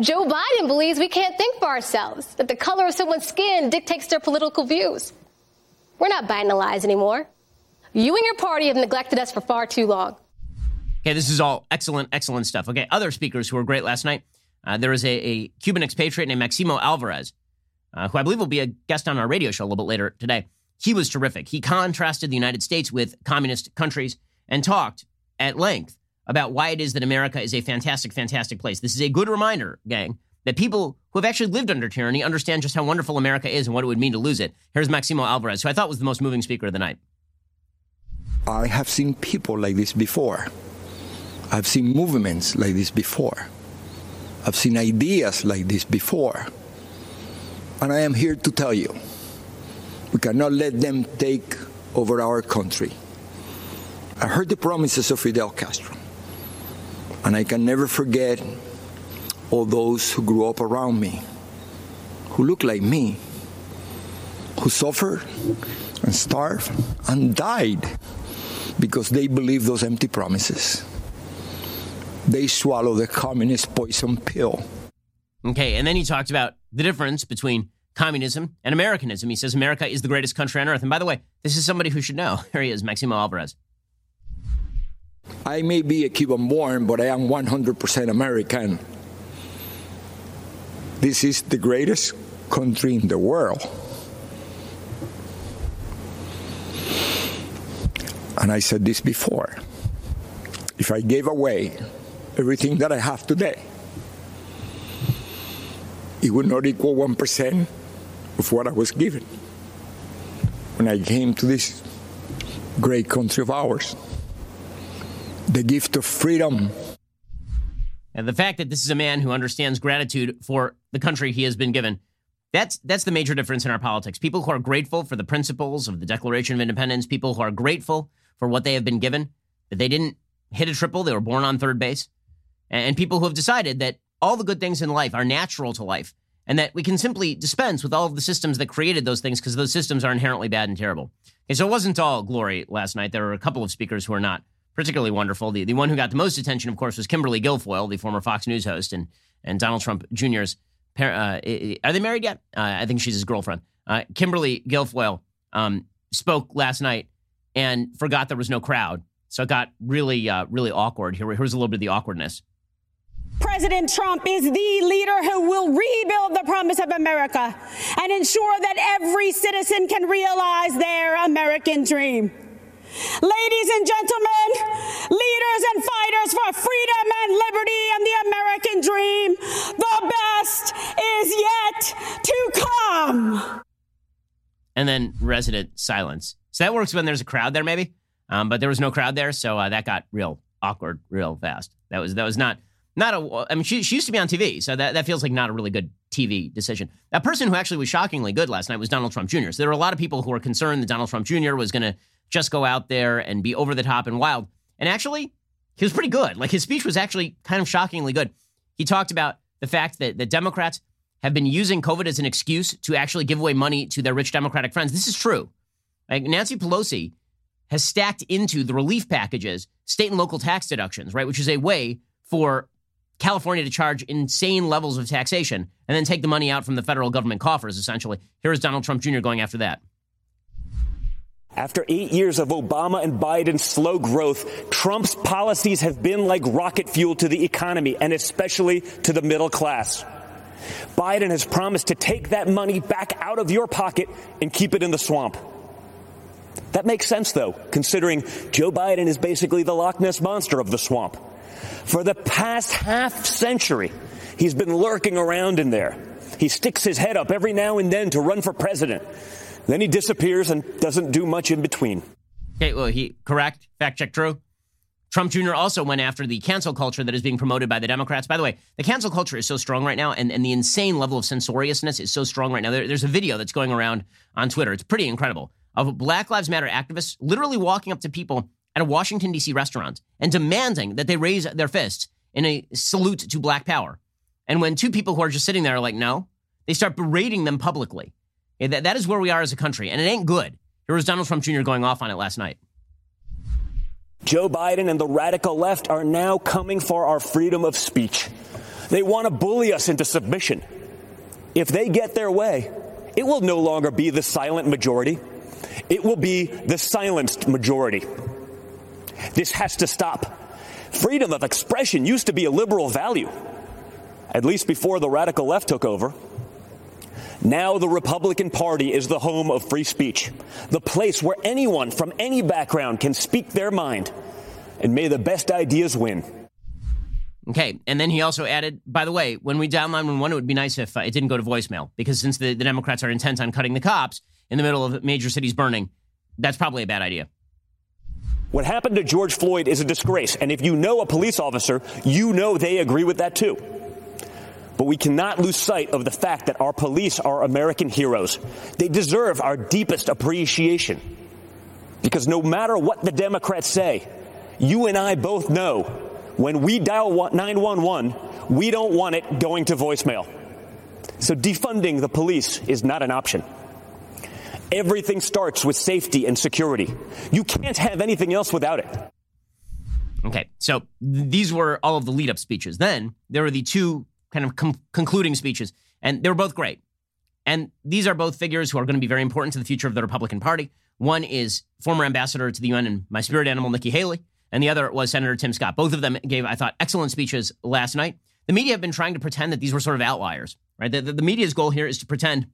Joe Biden believes we can't think for ourselves, that the color of someone's skin dictates their political views. We're not the lies anymore. You and your party have neglected us for far too long.
Okay, this is all excellent, excellent stuff. Okay, other speakers who were great last night. Uh, there was a, a Cuban expatriate named Maximo Alvarez uh, who I believe will be a guest on our radio show a little bit later today. He was terrific. He contrasted the United States with communist countries and talked at length about why it is that America is a fantastic, fantastic place. This is a good reminder, gang, that people who have actually lived under tyranny understand just how wonderful America is and what it would mean to lose it. Here's Maximo Alvarez, who I thought was the most moving speaker of the night.
I have seen people like this before. I've seen movements like this before. I've seen ideas like this before. And I am here to tell you we cannot let them take over our country. I heard the promises of Fidel Castro, and I can never forget all those who grew up around me, who looked like me, who suffered and starved and died because they believed those empty promises. They swallowed the communist poison pill.
Okay, and then he talked about the difference between communism and Americanism. He says America is the greatest country on earth. And by the way, this is somebody who should know. Here he is, Maximo Alvarez.
I may be a Cuban born, but I am 100% American. This is the greatest country in the world. And I said this before. If I gave away everything that I have today, it would not equal 1% of what I was given when I came to this great country of ours. The gift of freedom.
And the fact that this is a man who understands gratitude for the country he has been given, that's that's the major difference in our politics. People who are grateful for the principles of the Declaration of Independence, people who are grateful for what they have been given, that they didn't hit a triple, they were born on third base, and people who have decided that all the good things in life are natural to life and that we can simply dispense with all of the systems that created those things because those systems are inherently bad and terrible. Okay, so it wasn't all glory last night. There were a couple of speakers who are not particularly wonderful. The, the one who got the most attention, of course, was Kimberly Guilfoyle, the former Fox News host, and, and Donald Trump Jr.'s parent. Uh, are they married yet? Uh, I think she's his girlfriend. Uh, Kimberly Guilfoyle um, spoke last night and forgot there was no crowd. So it got really, uh, really awkward. Here, here's a little bit of the awkwardness.
President Trump is the leader who will rebuild the promise of America and ensure that every citizen can realize their American dream. Ladies and gentlemen, leaders and fighters for freedom and liberty and the American dream, the best is yet to come.
And then resident silence. So that works when there's a crowd there, maybe. Um, but there was no crowd there, so uh, that got real awkward real fast. That was that was not not a. I mean, she, she used to be on TV, so that, that feels like not a really good TV decision. That person who actually was shockingly good last night was Donald Trump Jr. So there were a lot of people who were concerned that Donald Trump Jr. was going to just go out there and be over the top and wild. And actually, he was pretty good. Like his speech was actually kind of shockingly good. He talked about the fact that the Democrats have been using COVID as an excuse to actually give away money to their rich Democratic friends. This is true. Like Nancy Pelosi has stacked into the relief packages state and local tax deductions, right, which is a way for California to charge insane levels of taxation and then take the money out from the federal government coffers, essentially. Here is Donald Trump Jr. going after that.
After eight years of Obama and Biden's slow growth, Trump's policies have been like rocket fuel to the economy and especially to the middle class. Biden has promised to take that money back out of your pocket and keep it in the swamp. That makes sense, though, considering Joe Biden is basically the Loch Ness monster of the swamp. For the past half century, he's been lurking around in there. He sticks his head up every now and then to run for president. Then he disappears and doesn't do much in between.
Okay, well, he correct, fact check true. Trump Jr. also went after the cancel culture that is being promoted by the Democrats. By the way, the cancel culture is so strong right now, and, and the insane level of censoriousness is so strong right now. There, there's a video that's going around on Twitter. It's pretty incredible of Black Lives Matter activists literally walking up to people at a Washington, D.C. restaurant and demanding that they raise their fist in a salute to Black Power. And when two people who are just sitting there are like, no, they start berating them publicly. That, that is where we are as a country, and it ain't good. Here was Donald Trump Jr. going off on it last night.
Joe Biden and the radical left are now coming for our freedom of speech. They want to bully us into submission. If they get their way, it will no longer be the silent majority. It will be the silenced majority. This has to stop. Freedom of expression used to be a liberal value, at least before the radical left took over. Now the Republican Party is the home of free speech, the place where anyone from any background can speak their mind. And may the best ideas win.
Okay, and then he also added, by the way, when we dial 911, it would be nice if uh, it didn't go to voicemail, because since the, the Democrats are intent on cutting the cops in the middle of major cities burning, that's probably a bad idea.
What happened to George Floyd is a disgrace. And if you know a police officer, you know they agree with that too. But we cannot lose sight of the fact that our police are American heroes. They deserve our deepest appreciation. Because no matter what the Democrats say, you and I both know when we dial 911, we don't want it going to voicemail. So defunding the police is not an option. Everything starts with safety and security. You can't have anything else without it.
Okay, so these were all of the lead up speeches. Then there were the two kind of com- concluding speeches, and they were both great. And these are both figures who are going to be very important to the future of the Republican Party. One is former ambassador to the UN and my spirit animal, Nikki Haley, and the other was Senator Tim Scott. Both of them gave, I thought, excellent speeches last night. The media have been trying to pretend that these were sort of outliers, right? The, the, the media's goal here is to pretend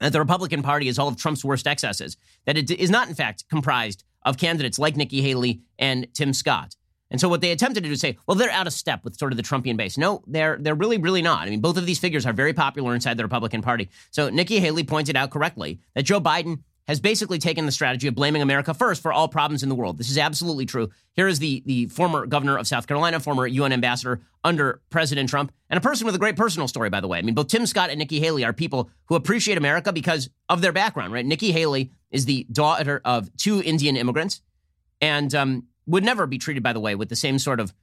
that the Republican Party is all of Trump's worst excesses, that it is not, in fact, comprised of candidates like Nikki Haley and Tim Scott. And so what they attempted to do is say, well, they're out of step with sort of the Trumpian base. No, they're they're really, really not. I mean, both of these figures are very popular inside the Republican Party. So Nikki Haley pointed out correctly that Joe Biden has basically taken the strategy of blaming America first for all problems in the world. This is absolutely true. Here is the, the former governor of South Carolina, former UN ambassador under President Trump, and a person with a great personal story, by the way. I mean, both Tim Scott and Nikki Haley are people who appreciate America because of their background, right? Nikki Haley is the daughter of two Indian immigrants and um, would never be treated, by the way, with the same sort of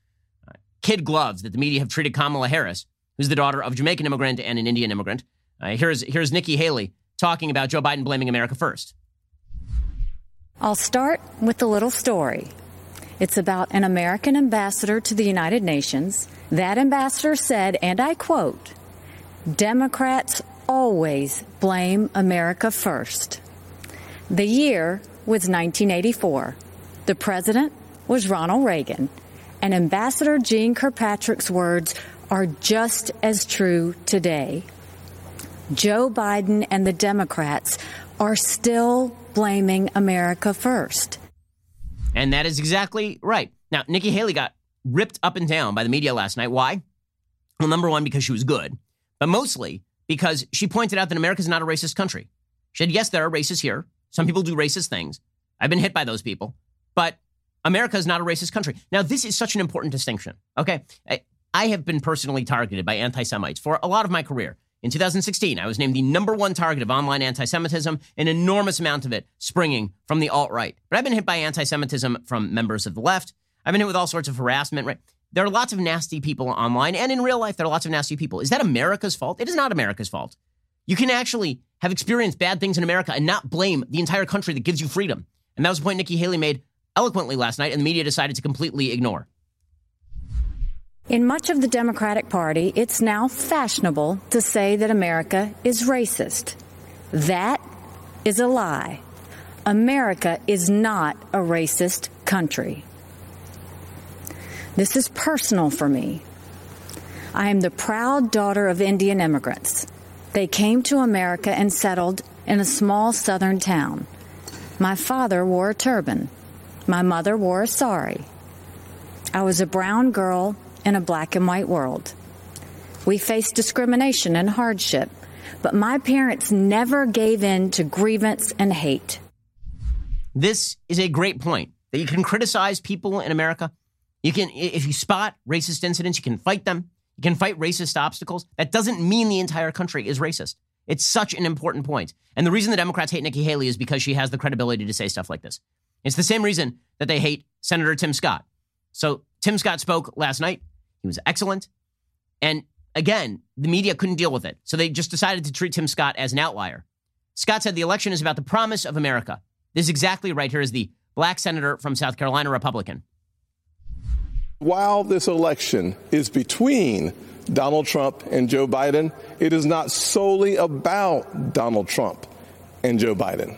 uh, kid gloves that the media have treated Kamala Harris, who's the daughter of a Jamaican immigrant and an Indian immigrant. Uh, here's, here's Nikki Haley talking about Joe Biden blaming America first.
I'll start with a little story. It's about an American ambassador to the United Nations. That ambassador said, and I quote, Democrats always blame America first. The year was 1984. The president was Ronald Reagan. And Ambassador Jeane Kirkpatrick's words are just as true today. Joe Biden and the Democrats are still blaming America first.
And that is exactly right. Now, Nikki Haley got ripped up and down by the media last night. Why? Well, number one, because she was good, but mostly because she pointed out that America is not a racist country. She said, yes, there are racists here. Some people do racist things. I've been hit by those people, but America is not a racist country. Now, this is such an important distinction. Okay. I, I have been personally targeted by anti Semites for a lot of my career. In 2016, I was named the number one target of online anti Semitism, an enormous amount of it springing from the alt right. But I've been hit by anti Semitism from members of the left. I've been hit with all sorts of harassment, right? There are lots of nasty people online, and in real life, there are lots of nasty people. Is that America's fault? It is not America's fault. You can actually have experienced bad things in America and not blame the entire country that gives you freedom. And that was a point Nikki Haley made eloquently last night, and the media decided to completely ignore.
In much of the Democratic Party, it's now fashionable to say that America is racist. That is a lie. America is not a racist country. This is personal for me. I am the proud daughter of Indian immigrants. They came to America and settled in a small southern town. My father wore a turban. My mother wore a sari. I was a brown girl in a black and white world. We faced discrimination and hardship, but my parents never gave in to grievance and hate.
This is a great point that you can criticize people in America. You can, if you spot racist incidents, you can fight them. You can fight racist obstacles. That doesn't mean the entire country is racist. It's such an important point. And the reason the Democrats hate Nikki Haley is because she has the credibility to say stuff like this. It's the same reason that they hate Senator Tim Scott. So Tim Scott spoke last night. He was excellent. And again, the media couldn't deal with it. So they just decided to treat Tim Scott as an outlier. Scott said the election is about the promise of America. This is exactly right. Here is the black senator from South Carolina, Republican.
While this election is between Donald Trump and Joe Biden, it is not solely about Donald Trump and Joe Biden.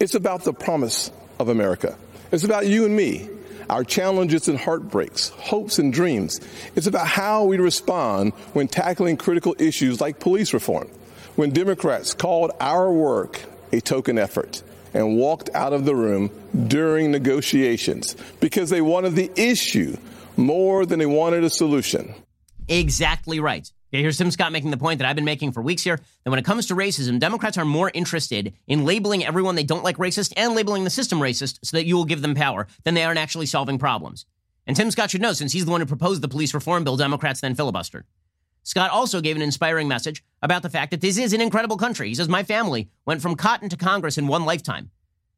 It's about the promise of America. It's about you and me our challenges and heartbreaks, hopes and dreams. It's about how we respond when tackling critical issues like police reform. When Democrats called our work a token effort and walked out of the room during negotiations because they wanted the issue more than they wanted a solution.
Exactly right. Okay, here's Tim Scott making the point that I've been making for weeks here that when it comes to racism, Democrats are more interested in labeling everyone they don't like racist and labeling the system racist so that you will give them power than they are in actually solving problems. And Tim Scott should know since he's the one who proposed the police reform bill Democrats then filibustered. Scott also gave an inspiring message about the fact that this is an incredible country. He says, My family went from cotton to Congress in one lifetime.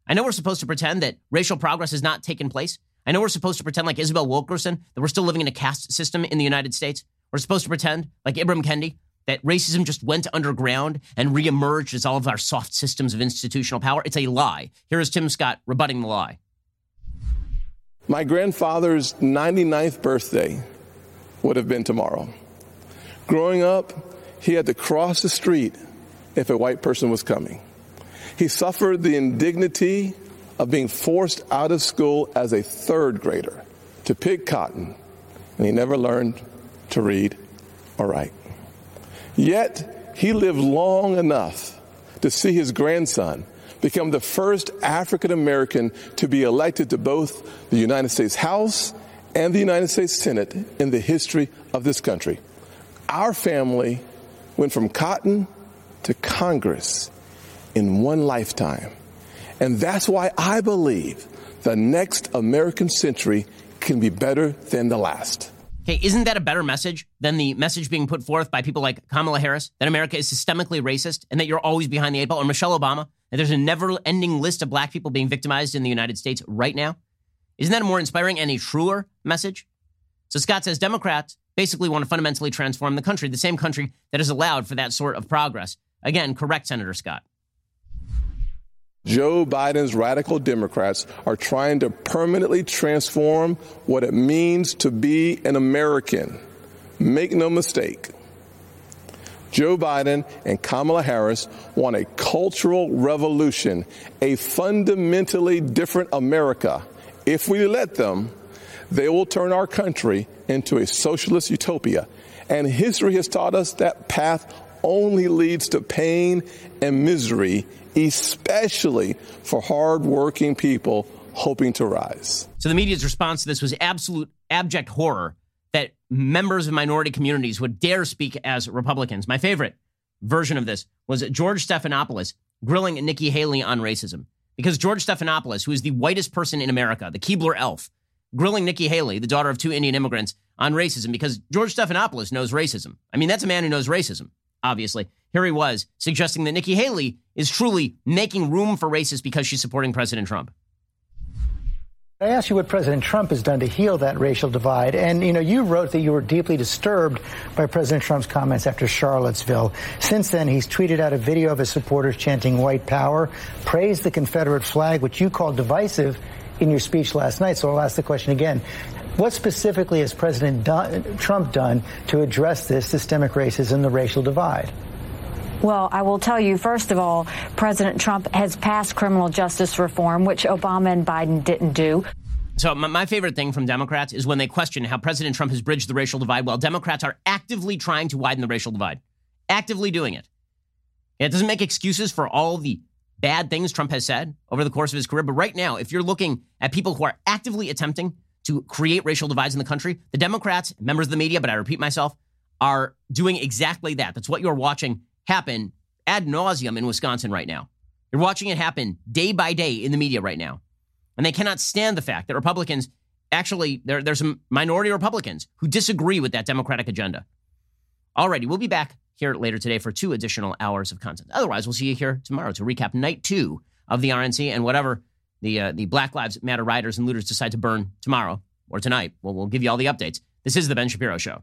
I know we're supposed to pretend that racial progress has not taken place. I know we're supposed to pretend like Isabel Wilkerson that we're still living in a caste system in the United States. We're supposed to pretend like Ibram Kendi that racism just went underground and reemerged as all of our soft systems of institutional power. It's a lie. Here is Tim Scott rebutting the lie.
My grandfather's 99th birthday would have been tomorrow. Growing up, he had to cross the street if a white person was coming. He suffered the indignity of being forced out of school as a third grader to pick cotton, and he never learned to read or write. Yet, he lived long enough to see his grandson become the first African American to be elected to both the United States House and the United States Senate in the history of this country. Our family went from cotton to Congress in one lifetime. And that's why I believe the next American century can be better than the last.
Okay, isn't that a better message than the message being put forth by people like Kamala Harris that America is systemically racist and that you're always behind the eight ball, or Michelle Obama that there's a never-ending list of black people being victimized in the United States right now? Isn't that a more inspiring and a truer message? So Scott says Democrats basically want to fundamentally transform the country, the same country that has allowed for that sort of progress. Again, correct Senator Scott.
Joe Biden's radical Democrats are trying to permanently transform what it means to be an American. Make no mistake. Joe Biden and Kamala Harris want a cultural revolution, a fundamentally different America. If we let them, they will turn our country into a socialist utopia. And history has taught us that path only leads to pain and misery especially for hardworking people hoping to rise.
So the media's response to this was absolute abject horror that members of minority communities would dare speak as Republicans. My favorite version of this was George Stephanopoulos grilling Nikki Haley on racism. Because George Stephanopoulos, who is the whitest person in America, the Keebler elf, grilling Nikki Haley, the daughter of two Indian immigrants, on racism because George Stephanopoulos knows racism. I mean, that's a man who knows racism, obviously. Here he was suggesting that Nikki Haley is truly making room for racists because she's supporting President Trump.
I asked you what President Trump has done to heal that racial divide. And, you know, you wrote that you were deeply disturbed by President Trump's comments after Charlottesville. Since then, he's tweeted out a video of his supporters chanting white power, praised the Confederate flag, which you called divisive in your speech last night. So I'll ask the question again. What specifically has President Trump done to address this systemic racism, and the racial divide?
Well, I will tell you, first of all, President Trump has passed criminal justice reform, which Obama and Biden didn't do.
So, my favorite thing from Democrats is when they question how President Trump has bridged the racial divide while Democrats are actively trying to widen the racial divide, actively doing it. It doesn't make excuses for all the bad things Trump has said over the course of his career. But right now, if you're looking at people who are actively attempting to create racial divides in the country, the Democrats, members of the media, but I repeat myself, are doing exactly that. That's what you're watching happen ad nauseum in Wisconsin right now. You're watching it happen day by day in the media right now. And they cannot stand the fact that Republicans actually, there, there's some minority Republicans who disagree with that Democratic agenda. Alrighty, we'll be back here later today for two additional hours of content. Otherwise, we'll see you here tomorrow to recap night two of the RNC and whatever the, uh, the Black Lives Matter riders and looters decide to burn tomorrow or tonight. Well, we'll give you all the updates. This is The Ben Shapiro Show.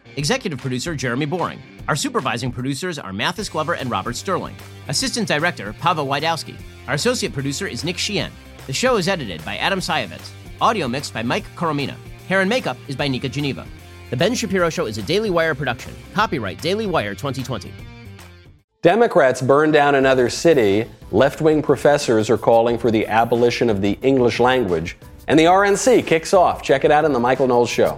Executive producer Jeremy Boring. Our supervising producers are Mathis Glover and Robert Sterling. Assistant director Pava Wydowski. Our associate producer is Nick Sheehan. The show is edited by Adam Sayevitz. Audio mixed by Mike Coromina. Hair and makeup is by Nika Geneva. The Ben Shapiro Show is a Daily Wire production. Copyright Daily Wire 2020.
Democrats burn down another city. Left wing professors are calling for the abolition of the English language. And the RNC kicks off. Check it out in The Michael Knowles Show.